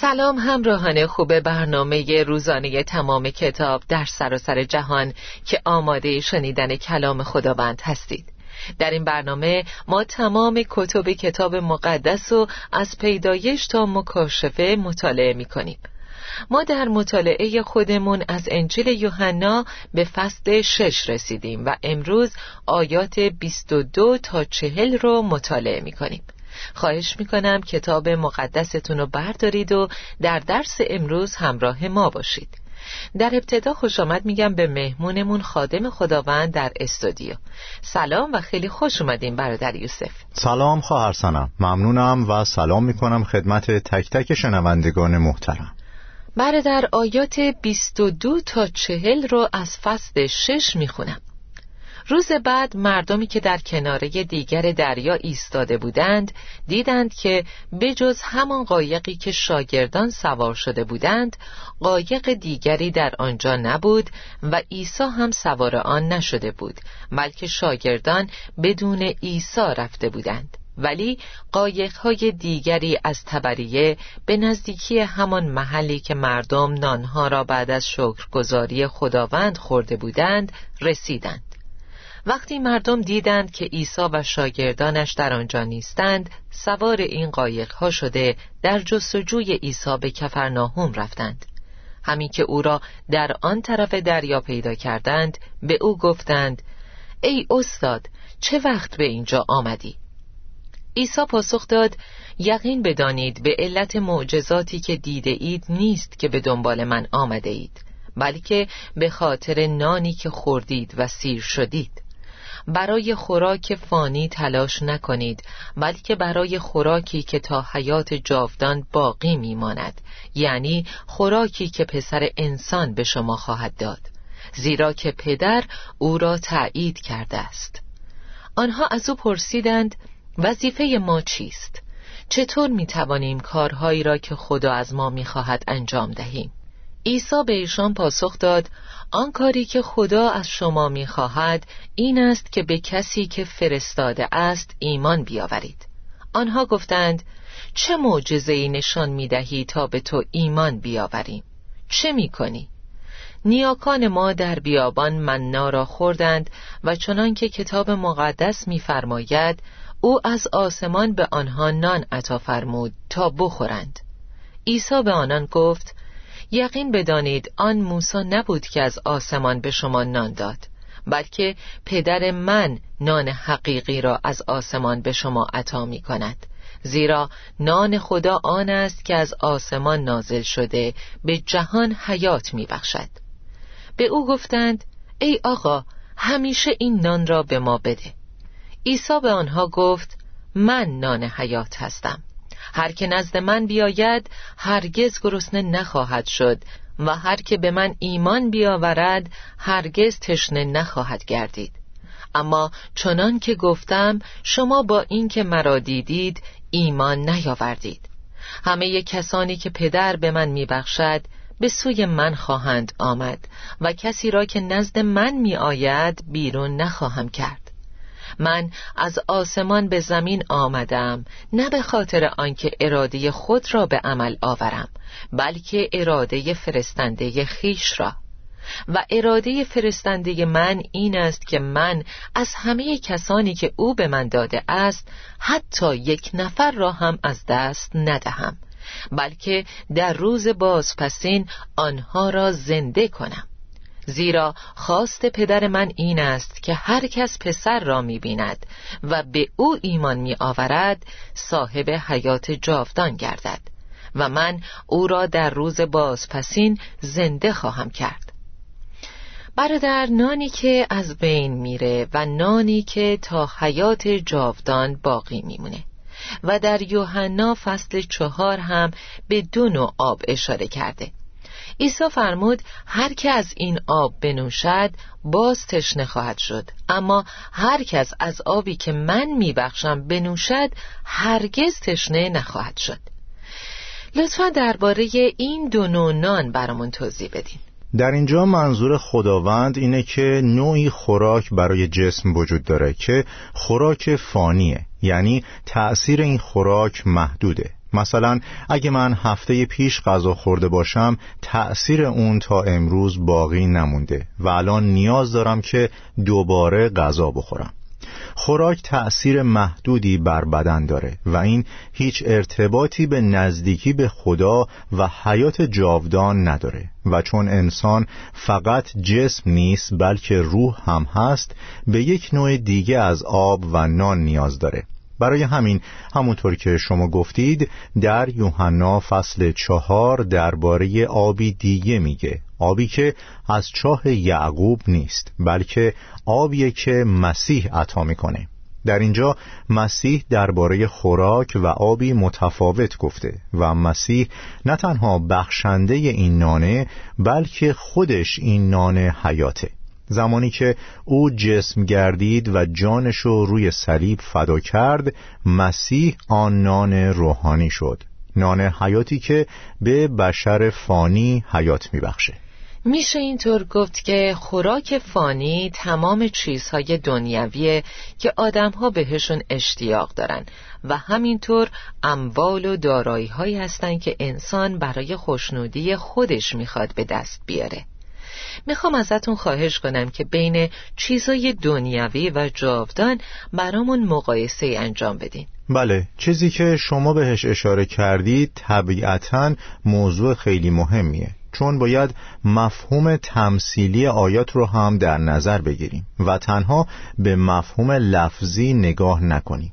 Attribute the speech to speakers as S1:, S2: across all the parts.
S1: سلام همراهان خوب برنامه روزانه تمام کتاب در سراسر جهان که آماده شنیدن کلام خداوند هستید. در این برنامه ما تمام کتب کتاب مقدس و از پیدایش تا مکاشفه مطالعه می کنیم ما در مطالعه خودمون از انجیل یوحنا به فصل شش رسیدیم و امروز آیات 22 تا چهل رو مطالعه می کنیم خواهش می‌کنم کتاب مقدستون رو بردارید و در درس امروز همراه ما باشید. در ابتدا خوش آمد میگم به مهمونمون خادم خداوند در استودیو. سلام و خیلی خوش اومدیم برادر یوسف.
S2: سلام خواهر سنم. ممنونم و سلام می‌کنم خدمت تک تک شنوندگان محترم.
S1: برادر آیات 22 تا 40 رو از فصل 6 می‌خونم. روز بعد مردمی که در کناره دیگر دریا ایستاده بودند دیدند که بجز همان قایقی که شاگردان سوار شده بودند قایق دیگری در آنجا نبود و عیسی هم سوار آن نشده بود بلکه شاگردان بدون عیسی رفته بودند. ولی قایقهای دیگری از تبریه به نزدیکی همان محلی که مردم نانها را بعد از شکرگزاری خداوند خورده بودند رسیدند. وقتی مردم دیدند که عیسی و شاگردانش در آنجا نیستند سوار این قایق ها شده در جستجوی عیسی به کفرناهوم رفتند همین که او را در آن طرف دریا پیدا کردند به او گفتند ای استاد چه وقت به اینجا آمدی؟ عیسی پاسخ داد یقین بدانید به علت معجزاتی که دیده اید نیست که به دنبال من آمده اید بلکه به خاطر نانی که خوردید و سیر شدید برای خوراک فانی تلاش نکنید بلکه برای خوراکی که تا حیات جاودان باقی میماند یعنی خوراکی که پسر انسان به شما خواهد داد زیرا که پدر او را تایید کرده است. آنها از او پرسیدند وظیفه ما چیست؟ چطور می توانیم کارهایی را که خدا از ما می خواهد انجام دهیم؟ عیسی به ایشان پاسخ داد آن کاری که خدا از شما می خواهد این است که به کسی که فرستاده است ایمان بیاورید. آنها گفتند چه معجزه ای نشان می دهی تا به تو ایمان بیاوریم؟ چه می کنی؟ نیاکان ما در بیابان مننا را خوردند و چنان که کتاب مقدس می‌فرماید او از آسمان به آنها نان عطا فرمود تا بخورند. عیسی به آنان گفت یقین بدانید آن موسی نبود که از آسمان به شما نان داد بلکه پدر من نان حقیقی را از آسمان به شما عطا می کند زیرا نان خدا آن است که از آسمان نازل شده به جهان حیات می بخشد. به او گفتند ای آقا همیشه این نان را به ما بده. عیسی به آنها گفت من نان حیات هستم. هر که نزد من بیاید هرگز گرسنه نخواهد شد و هر که به من ایمان بیاورد هرگز تشنه نخواهد گردید. اما چنان که گفتم شما با اینکه مرا دیدید ایمان نیاوردید. همه کسانی که پدر به من میبخشد به سوی من خواهند آمد و کسی را که نزد من می آید بیرون نخواهم کرد. من از آسمان به زمین آمدم نه به خاطر آنکه اراده خود را به عمل آورم بلکه اراده فرستنده خیش را. و اراده فرستنده من این است که من از همه کسانی که او به من داده است حتی یک نفر را هم از دست ندهم بلکه در روز بازپسین آنها را زنده کنم. زیرا خواست پدر من این است که هر کس پسر را می بیند و به او ایمان می آورد صاحب حیات جاودان گردد و من او را در روز بازپسین زنده خواهم کرد. برادر نانی که از بین میره و نانی که تا حیات جاودان باقی میمونه و در یوحنا فصل چهار هم به دو نوع آب اشاره کرده. عیسی فرمود هر که از این آب بنوشد باز تشنه خواهد شد. اما هر کس از آبی که من میبخشم بنوشد هرگز تشنه نخواهد شد. لطفا درباره این دو نوع نان برامون توضیح بدین.
S2: در اینجا منظور خداوند اینه که نوعی خوراک برای جسم وجود داره که خوراک فانیه یعنی تأثیر این خوراک محدوده. مثلا اگه من هفته پیش غذا خورده باشم تأثیر اون تا امروز باقی نمونده و الان نیاز دارم که دوباره غذا بخورم. خوراک تأثیر محدودی بر بدن داره و این هیچ ارتباطی به نزدیکی به خدا و حیات جاودان نداره و چون انسان فقط جسم نیست بلکه روح هم هست به یک نوع دیگه از آب و نان نیاز داره. برای همین همونطور که شما گفتید در یوحنا فصل چهار درباره آبی دیگه میگه. آبی که از چاه یعقوب نیست بلکه آبی که مسیح عطا می‌کنه. در اینجا مسیح درباره خوراک و آبی متفاوت گفته و مسیح نه تنها بخشنده این نانه بلکه خودش این نان حیاته. زمانی که او جسم گردید و جانش روی صلیب فدا کرد مسیح آن نان روحانی شد. نان حیاتی که به بشر فانی حیات میبخشه.
S1: میشه اینطور گفت که خوراک فانی تمام چیزهای دنیویه که آدمها بهشون اشتیاق دارن و همینطور اموال و دارایی هایی هستن که انسان برای خوشنودی خودش می‌خواد به دست بیاره. می‌خوام ازتون خواهش کنم که بین چیزای دنیوی و جاودان برامون مقایسه انجام بدین.
S2: بله چیزی که شما بهش اشاره کردید طبیعتا موضوع خیلی مهمیه. چون باید مفهوم تمثیلی آیات رو هم در نظر بگیریم و تنها به مفهوم لفظی نگاه نکنیم.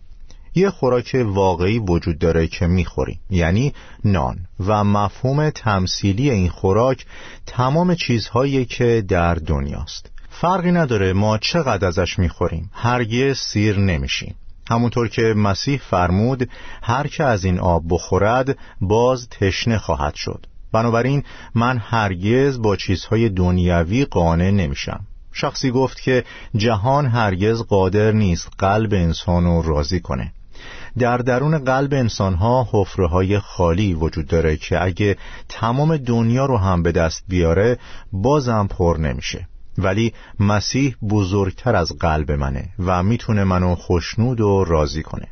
S2: یه خوراک واقعی وجود داره که می‌خوریم یعنی نان. و مفهوم تمثیلی این خوراک تمام چیزهایی که در دنیاست. فرقی نداره ما چقدر ازش می‌خوریم. هرگز سیر نمیشیم. همونطور که مسیح فرمود هر که از این آب بخورد باز تشنه خواهد شد. بنابراین من هرگز با چیزهای دنیوی قانع نمیشم. شخصی گفت که جهان هرگز قادر نیست قلب انسانو راضی کنه. در درون قلب انسانها حفره های خالی وجود داره که اگه تمام دنیا رو هم به دست بیاره بازم پر نمیشه. ولی مسیح بزرگتر از قلب منه و می‌تونه منو خوشنود و راضی کنه.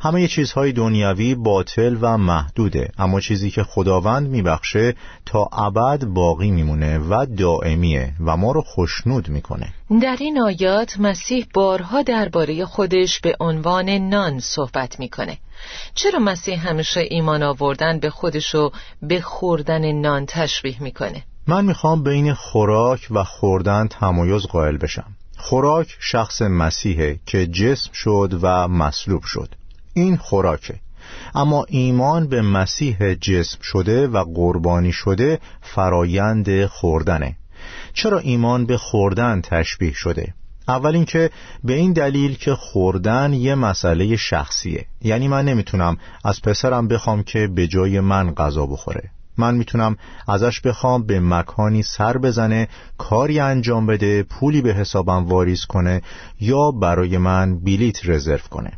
S2: همه چیزهای دنیاوی باطل و محدوده اما چیزی که خداوند میبخشه تا ابد باقی میمونه و دائمیه و ما رو خشنود می‌کنه.
S1: در این آیات مسیح بارها درباره خودش به عنوان نان صحبت می‌کنه. چرا مسیح همیشه ایمان آوردن به خودشو به خوردن نان تشبیه می‌کنه؟
S2: من می‌خوام بین خوراک و خوردن تمایز قائل بشم. خوراک شخص مسیحه که جسم شد و مصلوب شد. این خوراکه. اما ایمان به مسیح جسم شده و قربانی شده فرایند خوردنه. چرا ایمان به خوردن تشبیه شده؟ اول اینکه به این دلیل که خوردن یه مسئله شخصیه. یعنی من نمی‌تونم از پسرم بخوام که به جای من غذا بخوره. من می‌تونم ازش بخوام به مکانی سر بزنه کاری انجام بده پولی به حسابم واریز کنه یا برای من بلیت رزرو کنه.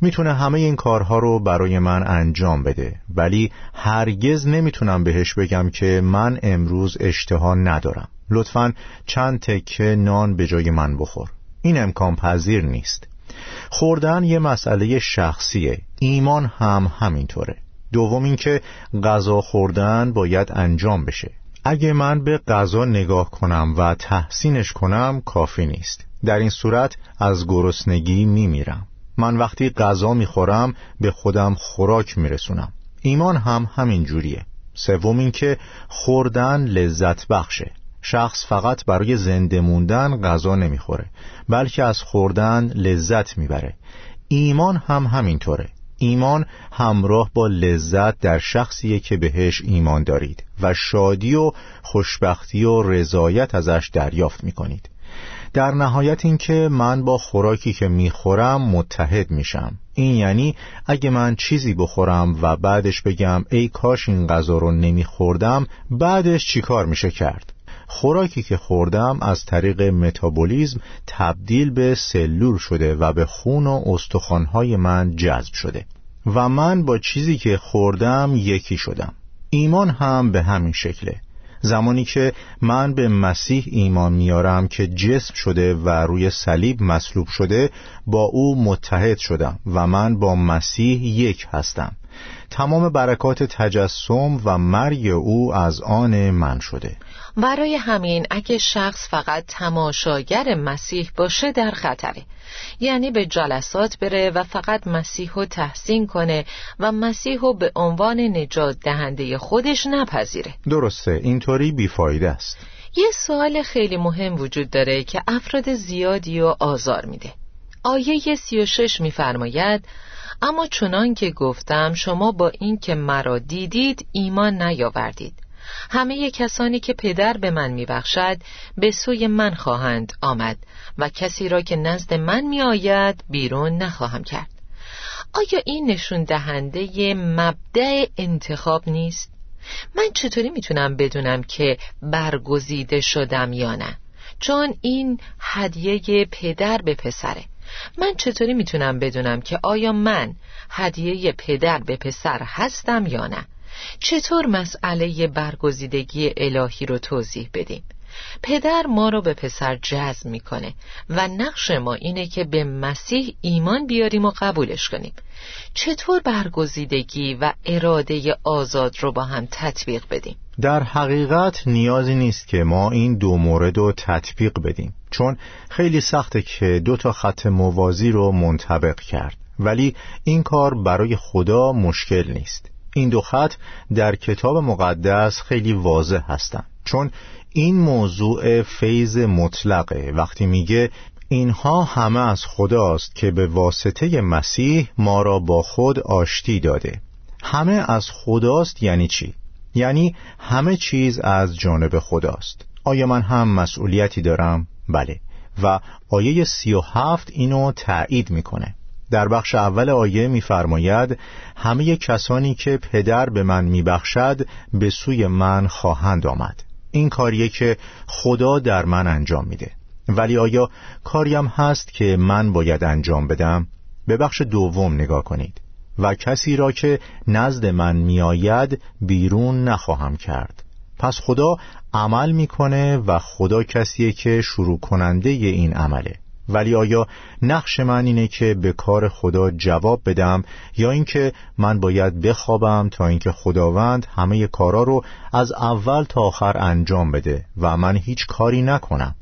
S2: می‌تونه همه این کارها رو برای من انجام بده ولی هرگز نمی‌تونم بهش بگم که من امروز اشتها ندارم. لطفا چند تکه نان به جای من بخور. این امکان پذیر نیست. خوردن یه مسئله شخصیه. ایمان هم همینطوره. دوم اینکه غذا خوردن باید انجام بشه. اگه من به غذا نگاه کنم و تحسینش کنم کافی نیست. در این صورت از گرسنگی میمیرم. من وقتی غذا می‌خورم به خودم خوراک میرسونم. ایمان هم همین جوریه. سوم اینکه خوردن لذت بخشه. شخص فقط برای زنده موندن غذا نمی‌خوره بلکه از خوردن لذت می‌بره. ایمان هم همینطوره. ایمان همراه با لذت در شخصیه که بهش ایمان دارید و شادی و خوشبختی و رضایت ازش دریافت می‌کنید. در نهایت اینکه من با خوراکی که می‌خورم متحد میشم. این یعنی اگه من چیزی بخورم و بعدش بگم ای کاش این غذا رو نمیخوردم بعدش چیکار میشه کرد؟ خوراکی که خوردم از طریق متابولیزم تبدیل به سلول شده و به خون و استخوانهای من جذب شده و من با چیزی که خوردم یکی شدم. ایمان هم به همین شکله. زمانی که من به مسیح ایمان میارم که جسم شده و روی صلیب مصلوب شده با او متحد شدم و من با مسیح یک هستم. تمام برکات تجسم و مرگ او از آن من شده.
S1: برای همین اگه شخص فقط تماشاگر مسیح باشه در خطره. یعنی به جلسات بره و فقط مسیح رو تحسین کنه و مسیح رو به عنوان نجات دهنده خودش نپذیره.
S2: درسته اینطوری بیفایده است.
S1: یه سوال خیلی مهم وجود داره که افراد زیادی رو آزار میده. آیه سی و شش میفرماید اما چنان که گفتم شما با این که مرا دیدید ایمان نیاوردید. همه کسانی که پدر به من میبخشد به سوی من خواهند آمد و کسی را که نزد من میآید بیرون نخواهم کرد آیا این نشون دهنده مبدع انتخاب نیست؟ من چطوری می‌تونم بدونم که برگزیده شدم یا نه؟ چون این هدیه پدر به پسره من چطوری می‌تونم بدونم که آیا من هدیه پدر به پسر هستم یا نه؟ چطور مسئله برگزیدگی الهی رو توضیح بدیم؟ پدر ما رو به پسر جذب می‌کنه و نقش ما اینه که به مسیح ایمان بیاریم و قبولش کنیم. چطور برگزیدگی و اراده آزاد رو با هم تطبیق بدیم؟
S2: در حقیقت نیازی نیست که ما این دو مورد رو تطبیق بدیم چون خیلی سخته که دو تا خط موازی رو منطبق کرد. ولی این کار برای خدا مشکل نیست. این دو خط در کتاب مقدس خیلی واضح هستند چون این موضوع فیض مطلقه. وقتی میگه اینها همه از خداست که به واسطه مسیح ما را با خود آشتی داده. همه از خداست یعنی چی؟ یعنی همه چیز از جانب خداست. آیا من هم مسئولیتی دارم؟ بله. و آیه سی و هفت اینو تایید می‌کنه. در بخش اول آیه میفرماید همه کسانی که پدر به من میبخشد به سوی من خواهند آمد. این کاریه که خدا در من انجام میده. ولی آیا کاریم هست که من باید انجام بدم؟ به بخش دوم نگاه کنید. و کسی را که نزد من میآید بیرون نخواهم کرد. پس خدا عمل می‌کنه و خدا کسیه که شروع کننده این عمله. ولی آیا نقش من اینه که به کار خدا جواب بدم یا اینکه من باید بخوابم تا اینکه خداوند همه کارا رو از اول تا آخر انجام بده و من هیچ کاری نکنم؟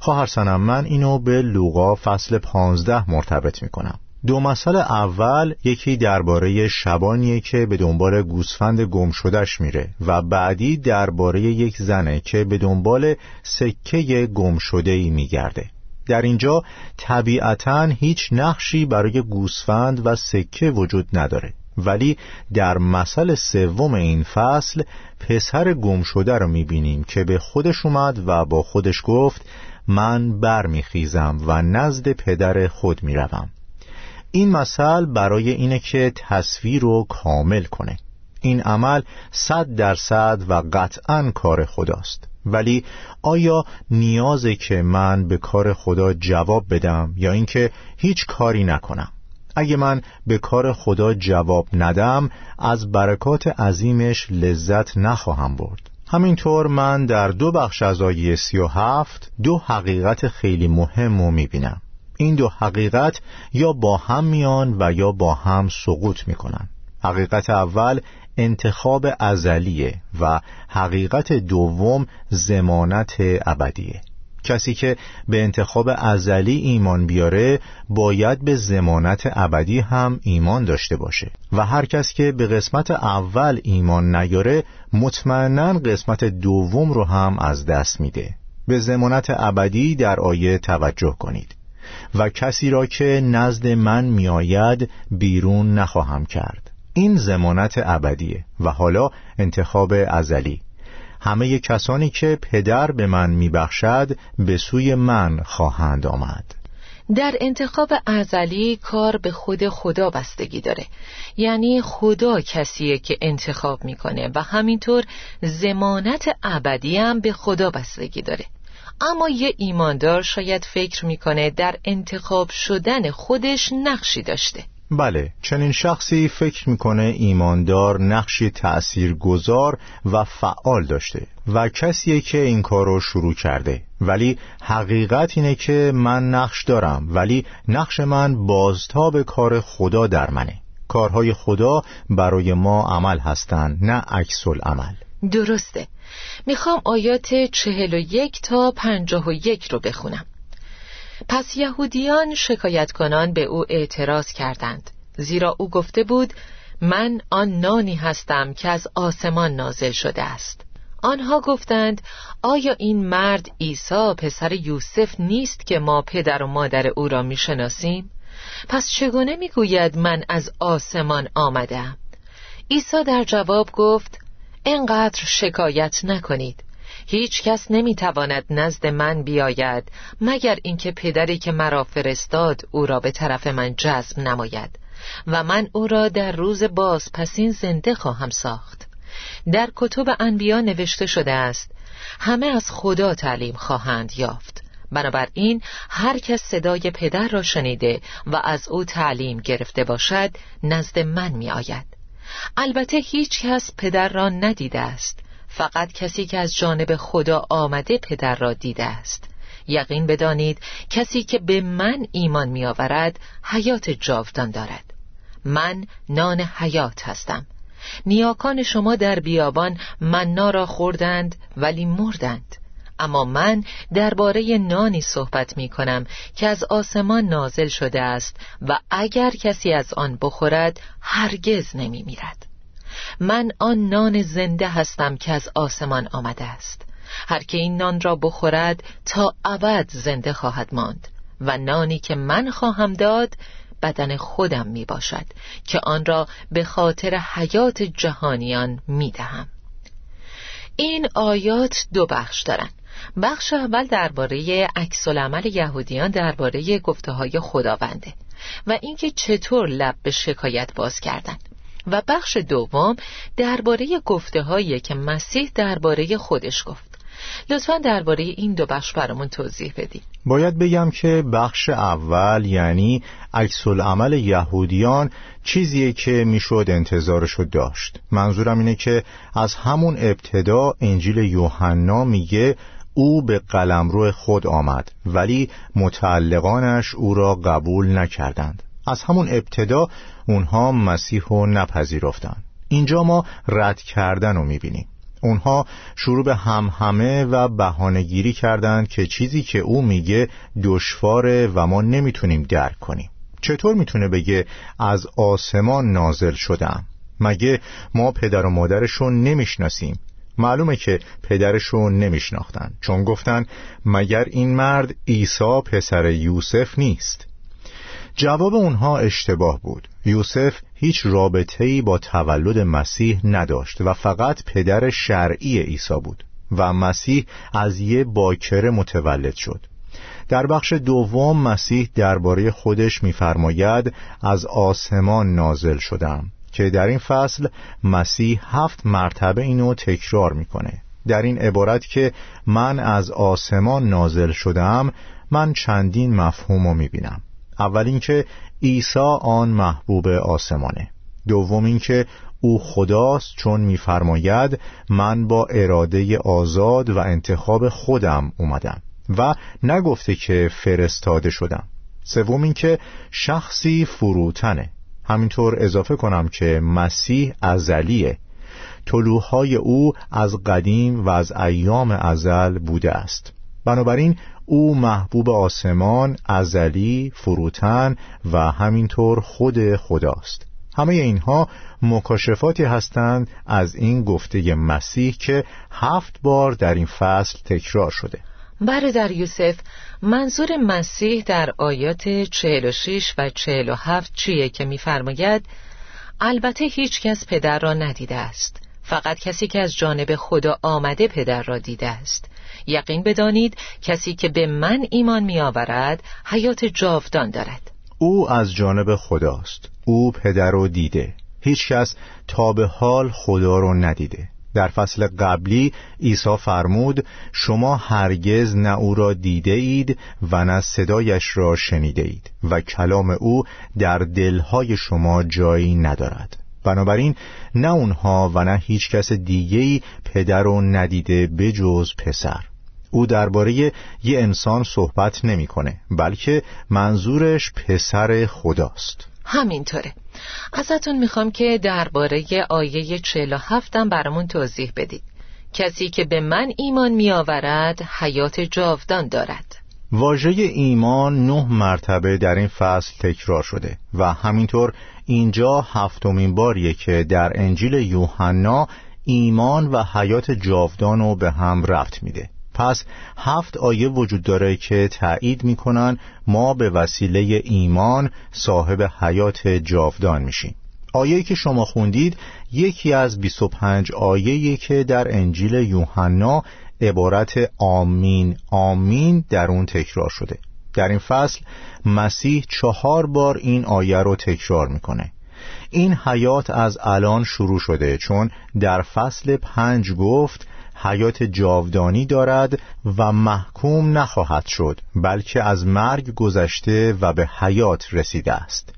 S2: خواهر سنم من اینو به لوقا فصل پانزده مرتبط می‌کنم. دو مسئله اول یکی درباره شبانیه که به دنبال گوسفند گم شدهش میره و بعدی درباره یک زنه که به دنبال سکه گم شده ای میگرده. در اینجا طبیعتا هیچ نقشی برای گوسفند و سکه وجود نداره. ولی در مثل سوم این فصل پسر گم شده رو می‌بینیم که به خودش اومد و با خودش گفت من برمیخیزم و نزد پدر خود می‌روم. این مثل برای اینه که تصویر رو کامل کنه. این عمل صد درصد و قطعا کار خداست. ولی آیا نیازه که من به کار خدا جواب بدم یا اینکه هیچ کاری نکنم؟ اگه من به کار خدا جواب ندم از برکات عظیمش لذت نخواهم برد. همینطور من در دو بخش از آیه سی و هفت دو حقیقت خیلی مهم رو می‌بینم. این دو حقیقت یا با هم میان و یا با هم سقوط می‌کنن. حقیقت اول انتخاب ازلیه و حقیقت دوم زمانت ابدیه. کسی که به انتخاب ازلی ایمان بیاره باید به زمانت ابدی هم ایمان داشته باشه. و هر کس که به قسمت اول ایمان نیاره مطمئنا قسمت دوم رو هم از دست میده. به زمانت ابدی در آیه توجه کنید. و کسی را که نزد من میآید بیرون نخواهم کرد. این زمانت ابدیه و حالا انتخاب ازلی. همه کسانی که پدر به من میبخشد به سوی من خواهند آمد.
S1: در انتخاب ازلی کار به خود خدا بستگی داره. یعنی خدا کسیه که انتخاب می‌کنه و همینطور زمانت ابدی هم به خدا بستگی داره. اما یه ایماندار شاید فکر می‌کنه در انتخاب شدن خودش نقشی داشته.
S2: بله چنین شخصی فکر می‌کنه ایماندار نقشی تأثیر گذار و فعال داشته و کسیه که این کار رو شروع کرده. ولی حقیقت اینه که من نقش دارم ولی نقش من بازتاب کار خدا در منه. کارهای خدا برای ما عمل هستند نه عکس عمل
S1: درسته. می‌خوام آیات چهل و یک تا پنجاه و یک رو بخونم. پس یهودیان شکایت کنان به او اعتراض کردند. زیرا او گفته بود من آن نانی هستم که از آسمان نازل شده است. آنها گفتند آیا این مرد عیسی پسر یوسف نیست که ما پدر و مادر او را می‌شناسیم؟ پس چگونه می‌گوید من از آسمان آمدم عیسی در جواب گفت انقدر شکایت نکنید. هیچ کس نمی‌تواند نزد من بیاید مگر اینکه پدری که مرا فرستاد او را به طرف من جذب نماید و من او را در روز بازپسین زنده خواهم ساخت. در کتب انبیا نوشته شده است همه از خدا تعلیم خواهند یافت. بنابراین هر کس صدای پدر را شنیده و از او تعلیم گرفته باشد نزد من می آید البته هیچ کس پدر را ندیده است. فقط کسی که از جانب خدا آمده پدر را دیده است. یقین بدانید کسی که به من ایمان می آورد حیات جاودان دارد. من نان حیات هستم. نیاکان شما در بیابان مننا را خوردند ولی مردند. اما من درباره نانی صحبت می کنم که از آسمان نازل شده است و اگر کسی از آن بخورد هرگز نمی میرد من آن نان زنده هستم که از آسمان آمده است. هر که این نان را بخورد تا ابد زنده خواهد ماند و نانی که من خواهم داد بدن خودم می باشد که آن را به خاطر حیات جهانیان می دهم. این آیات دو بخش دارند بخش اول درباره عکس العمل یهودیان درباره گفته های خداونده و اینکه چطور لب به شکایت باز کردند و بخش دوم درباره گفته هایی که مسیح درباره خودش گفت. لطفا درباره این دو بخش برامون توضیح بدید
S2: باید بگم که بخش اول یعنی عکس العمل یهودیان چیزیه که می‌شد انتظارشو داشت. منظورم اینه که از همون ابتدا انجیل یوحنا میگه او به قلمرو خود آمد ولی متعلقانش او را قبول نکردند. از همون ابتدا اونها مسیح رو نپذیرفتند. اینجا ما رد کردن رو می‌بینیم. اونها شروع به همهمه و بهانهگیری کردند که چیزی که او میگه دشواره و ما نمی‌تونیم درک کنیم. چطور می‌تونه بگه از آسمان نازل شدم مگه ما پدر و مادرشون نمی‌شناسیم؟ معلومه که پدرشون نمیشناختن. چون گفتن مگر این مرد عیسی پسر یوسف نیست؟ جواب اونها اشتباه بود. یوسف هیچ رابطه‌ای با تولد مسیح نداشت و فقط پدر شرعی عیسی بود و مسیح از یه باکره متولد شد. در بخش دوم مسیح درباره خودش می‌فرماید از آسمان نازل شدم که در این فصل مسیح هفت مرتبه اینو تکرار می‌کنه. در این عبارت که من از آسمان نازل شدم من چندین مفهوم رو می‌بینم. اول اینکه عیسی آن محبوب آسمانه. دوم اینکه او خداست چون میفرماید من با اراده آزاد و انتخاب خودم اومدم و نگفته که فرستاده شدم. سوم اینکه شخصی فروتنه. همینطور اضافه کنم که مسیح ازلیه. طلوهای او از قدیم و از ایام ازل بوده است. بنابراین او محبوب آسمان، ازلی، فروتن و همینطور خود خداست. همه اینها مکاشفاتی هستند از این گفته مسیح که هفت بار در این فصل تکرار شده.
S1: برادر یوسف منظور مسیح در آیات 46 و 47 چیه که میفرماید؟ البته هیچ کس پدر را ندیده است. فقط کسی که از جانب خدا آمده پدر را دیده است. یقین بدانید کسی که به من ایمان می آورد حیات جاودان دارد.
S2: او از جانب خداست. او پدر رو دیده. هیچ کس تا به حال خدا رو ندیده. در فصل قبلی عیسی فرمود شما هرگز نه او را دیده اید و نه صدایش را شنیده اید و کلام او در دلهای شما جایی ندارد. بنابراین نه اونها و نه هیچ کس دیگهی پدر رو ندیده بجز پسر. او درباره یه انسان صحبت نمی‌کنه بلکه منظورش پسر خداست.
S1: همینطوره. ازتون می‌خوام که درباره آیه 47 هم برامون توضیح بدید. کسی که به من ایمان میآورد حیات جاودان دارد.
S2: واژه ایمان نه مرتبه در این فصل تکرار شده و همینطور اینجا هفتمین باریه که در انجیل یوحنا ایمان و حیات جاودان رو به هم رفت میده. پس هفت آیه وجود داره که تایید می‌کنن ما به وسیله ایمان صاحب حیات جاودان میشیم. آیه که شما خوندید یکی از 25 آیه که در انجیل یوحنا عبارت آمین آمین در اون تکرار شده. در این فصل مسیح چهار بار این آیه رو تکرار می‌کنه. این حیات از الان شروع شده چون در فصل پنج گفت حیات جاودانی دارد و محکوم نخواهد شد بلکه از مرگ گذشته و به حیات رسیده است.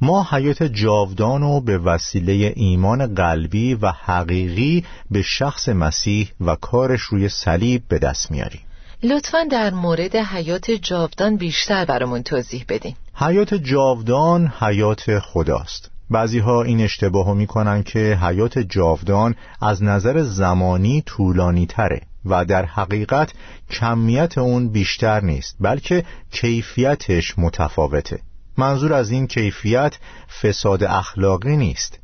S2: ما حیات جاودان و به وسیله ایمان قلبی و حقیقی به شخص مسیح و کارش روی صلیب به دست میاریم.
S1: لطفا در مورد حیات جاودان بیشتر برامون توضیح بدین.
S2: حیات جاودان حیات خداست. بعضی ها این اشتباه می کنن که حیات جاودان از نظر زمانی طولانی تره و در حقیقت کمیت اون بیشتر نیست بلکه کیفیتش متفاوته. منظور از این کیفیت فساد اخلاقی نیست.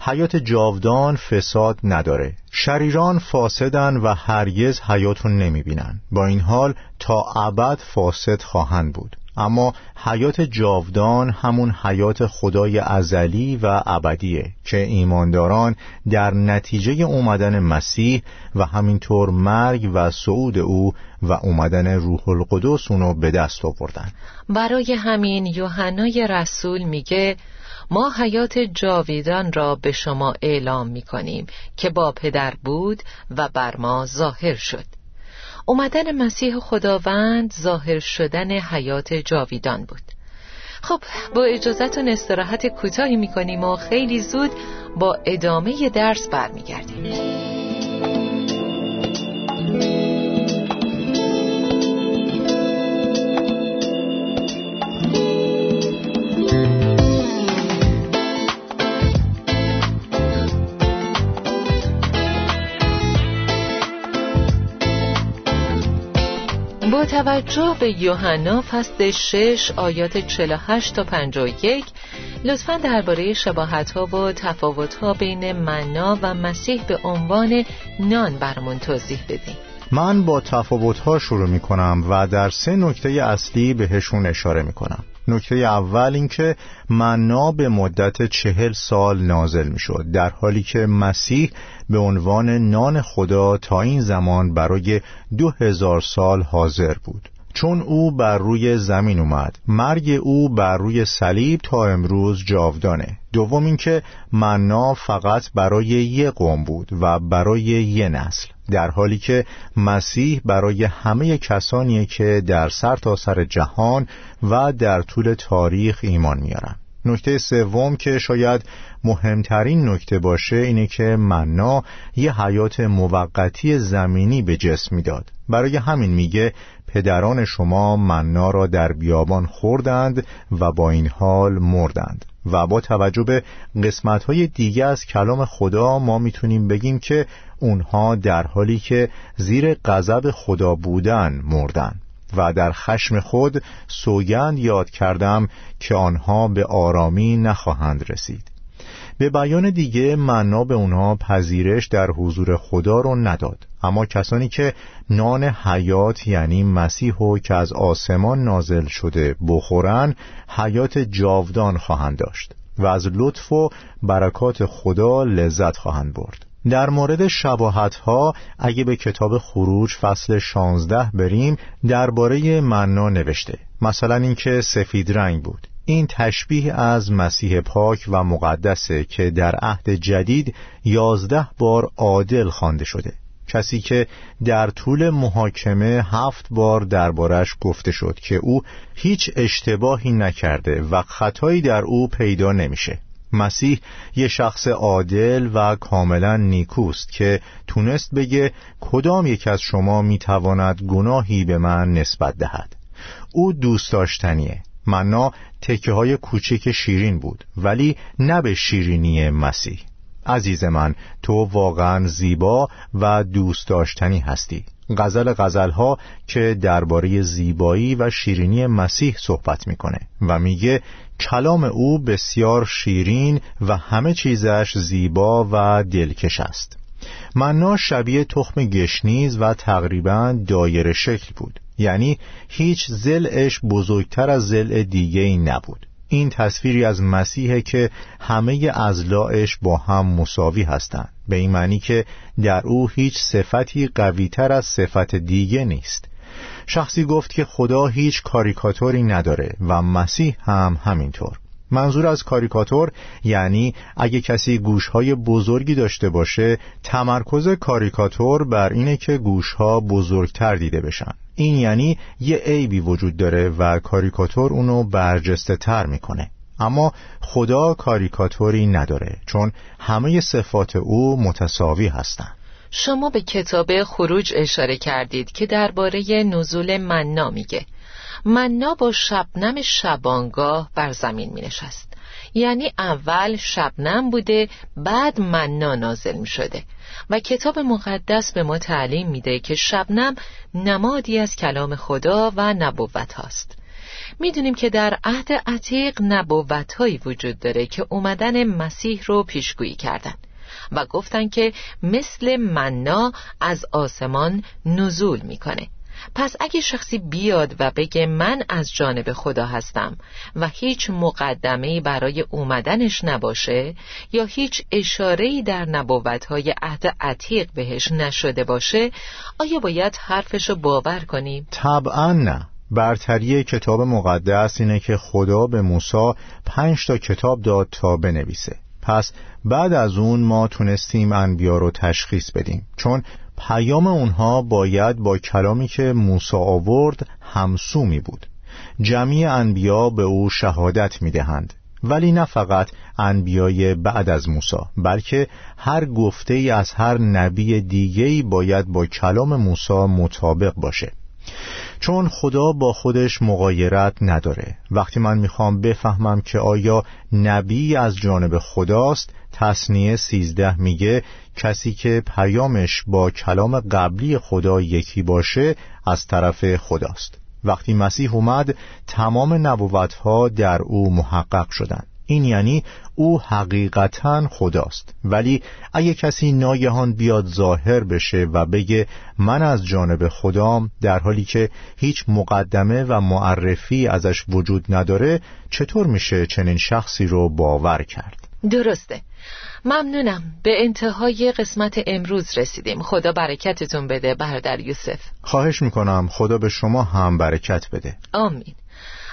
S2: حیات جاودان فساد نداره. شریران فاسدن و هرگز حیاتون نمی‌بینن. با این حال تا ابد فاسد خواهند بود. اما حیات جاودان همون حیات خدای ازلی و ابدیه که ایمانداران در نتیجه اومدن مسیح و همینطور مرگ و صعود او و اومدن روح القدس اونو به دست آوردن.
S1: برای همین یوحنای رسول میگه ما حیات جاویدان را به شما اعلام می‌کنیم که با پدر بود و بر ما ظاهر شد. اومدن مسیح خداوند ظاهر شدن حیات جاویدان بود. خب با اجازتون استراحت کوتاهی می‌کنیم و خیلی زود با ادامه درس برمیگردیم. توجه به یوحنا فصل 6 آیات 48 تا 51 لطفا درباره شباهت ها و تفاوت ها بین منا و مسیح به عنوان نان برمون توضیح بدیم
S2: من با تفاوت ها شروع می کنم و در سه نکته اصلی بهشون اشاره می کنم نکته اول اینکه منا به مدت چهل سال نازل می شد در حالی که مسیح به عنوان نان خدا تا این زمان برای دو هزار سال حاضر بود. چون او بر روی زمین اومد. مرگ او بر روی صلیب تا امروز جاودانه. دوم اینکه منا فقط برای یه قوم بود و برای یه نسل. در حالی که مسیح برای همه کسانیه که در سر تا سر جهان و در طول تاریخ ایمان میارن. نکته سوم که شاید مهمترین نکته باشه اینه که منا یه حیات موقتی زمینی به جسم می‌داد. برای همین میگه پدران شما منا را در بیابان خوردند و با این حال مردند. و با توجه به قسمت های دیگه از کلام خدا ما می‌تونیم بگیم که اونها در حالی که زیر غضب خدا بودن مردن و در خشم خود سوگند یاد کردم که آنها به آرامی نخواهند رسید. به بیان دیگه معنا به اونها پذیرش در حضور خدا رو نداد. اما کسانی که نان حیات یعنی مسیح و که از آسمان نازل شده بخورن حیات جاودان خواهند داشت و از لطف و برکات خدا لذت خواهند برد. در مورد شباهت ها اگه به کتاب خروج فصل 16 بریم درباره معنا نوشته. مثلا اینکه سفید رنگ بود. این تشبیه از مسیح پاک و مقدسه که در عهد جدید یازده بار عادل خوانده شده. کسی که در طول محاکمه هفت بار دربارش گفته شد که او هیچ اشتباهی نکرده و خطایی در او پیدا نمیشه. مسیح یه شخص عادل و کاملا نیکوست که تونست بگه کدام یک از شما می‌تواند گناهی به من نسبت دهد. او دوست داشتنیه. منا تکه های کوچک شیرین بود ولی نه به شیرینی مسیح. عزیز من تو واقعا زیبا و دوست داشتنی هستی. غزل غزل ها که درباره زیبایی و شیرینی مسیح صحبت می‌کنه و میگه کلام او بسیار شیرین و همه چیزش زیبا و دلکش است. منا شبیه تخم گشنیز و تقریبا دایر شکل بود. یعنی هیچ زلش بزرگتر از زل دیگه ای نبود. این تصویری از مسیحه که همه ازلاعش با هم مساوی هستند. به این معنی که در او هیچ صفتی قویتر از صفت دیگه نیست. شخصی گفت که خدا هیچ کاریکاتوری نداره و مسیح هم همینطور. منظور از کاریکاتور یعنی اگه کسی گوشهای بزرگی داشته باشه تمرکز کاریکاتور بر اینه که گوشها بزرگتر دیده بشن. این یعنی یه عیبی وجود داره و کاریکاتور اونو برجسته تر می‌کنه. اما خدا کاریکاتوری نداره چون همه صفات او متساوی هستند.
S1: شما به کتاب خروج اشاره کردید که درباره نزول مننا میگه. مننا با شبنم شبانگاه بر زمین می نشست یعنی اول شبنم بوده بعد مننا نازل می شده و کتاب مقدس به ما تعلیم میده که شبنم نمادی از کلام خدا و نبوت هاست. می‌دونیم که در عهد عتیق نبوت هایی وجود داره که اومدن مسیح رو پیشگویی کردن و گفتن که مثل مننا از آسمان نزول می‌کنه. پس اگه شخصی بیاد و بگه من از جانب خدا هستم و هیچ مقدمه برای اومدنش نباشه یا هیچ اشاره‌ای در نبوتهای عهد عتیق بهش نشده باشه آیا باید حرفشو باور کنیم؟
S2: طبعا نه. برتری کتاب مقدس اینه که خدا به موسی پنج تا کتاب داد تا بنویسه. پس بعد از اون ما تونستیم انبیا رو تشخیص بدیم. چون پیام اونها باید با کلامی که موسی آورد همسو می بود. جمعی انبیا به او شهادت می دهند ولی نه فقط انبیای بعد از موسی بلکه هر گفته ای از هر نبی دیگهی باید با کلام موسی مطابق باشه. چون خدا با خودش مقایرت نداره. وقتی من می‌خوام بفهمم که آیا نبی از جانب خداست تصنیه سیزده میگه کسی که پیامش با کلام قبلی خدا یکی باشه از طرف خداست. وقتی مسیح اومد تمام نبوتها در او محقق شدند. این یعنی او حقیقتا خداست. ولی اگه کسی ناگهان بیاد ظاهر بشه و بگه من از جانب خدام در حالی که هیچ مقدمه و معرفی ازش وجود نداره چطور میشه چنین شخصی رو باور کرد؟
S1: درسته. ممنونم. به انتهای قسمت امروز رسیدیم. خدا برکتتون بده برادر یوسف.
S2: خواهش می‌کنم. خدا به شما هم برکت بده.
S1: آمین.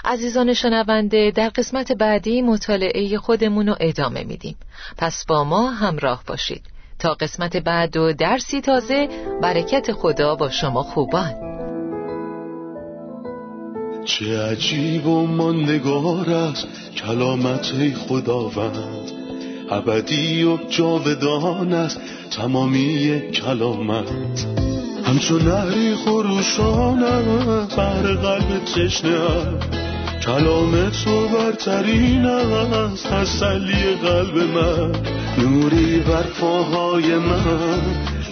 S1: عزیزان شنونده در قسمت بعدی مطالعه خودمون رو ادامه میدیم. پس با ما همراه باشید. تا قسمت بعد و درسی تازه برکت خدا با شما خوبان.
S3: چه عجیب و ماندگار است کلامت خداوند. ابدی و جاودان است تمامی کلامت. همچون نهری خروشان بر قلب تشنه کلام تو برترین است تسلی قلب من. نوری بر پاهای من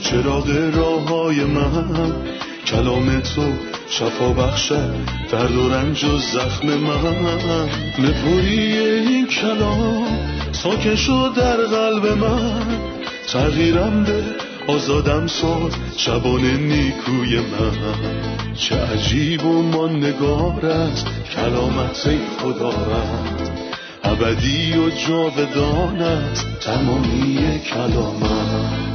S3: چراغ راه های من. کلام تو شفا بخشد درد و رنج و زخم من. نپوری این کلام ساکن شد در قلب من. تغییرم به آزادم ساد شبان نیکوی من. چه عجیب و ما نگارت کلامت خدا ابدی و جاودانت تمامی کلامت.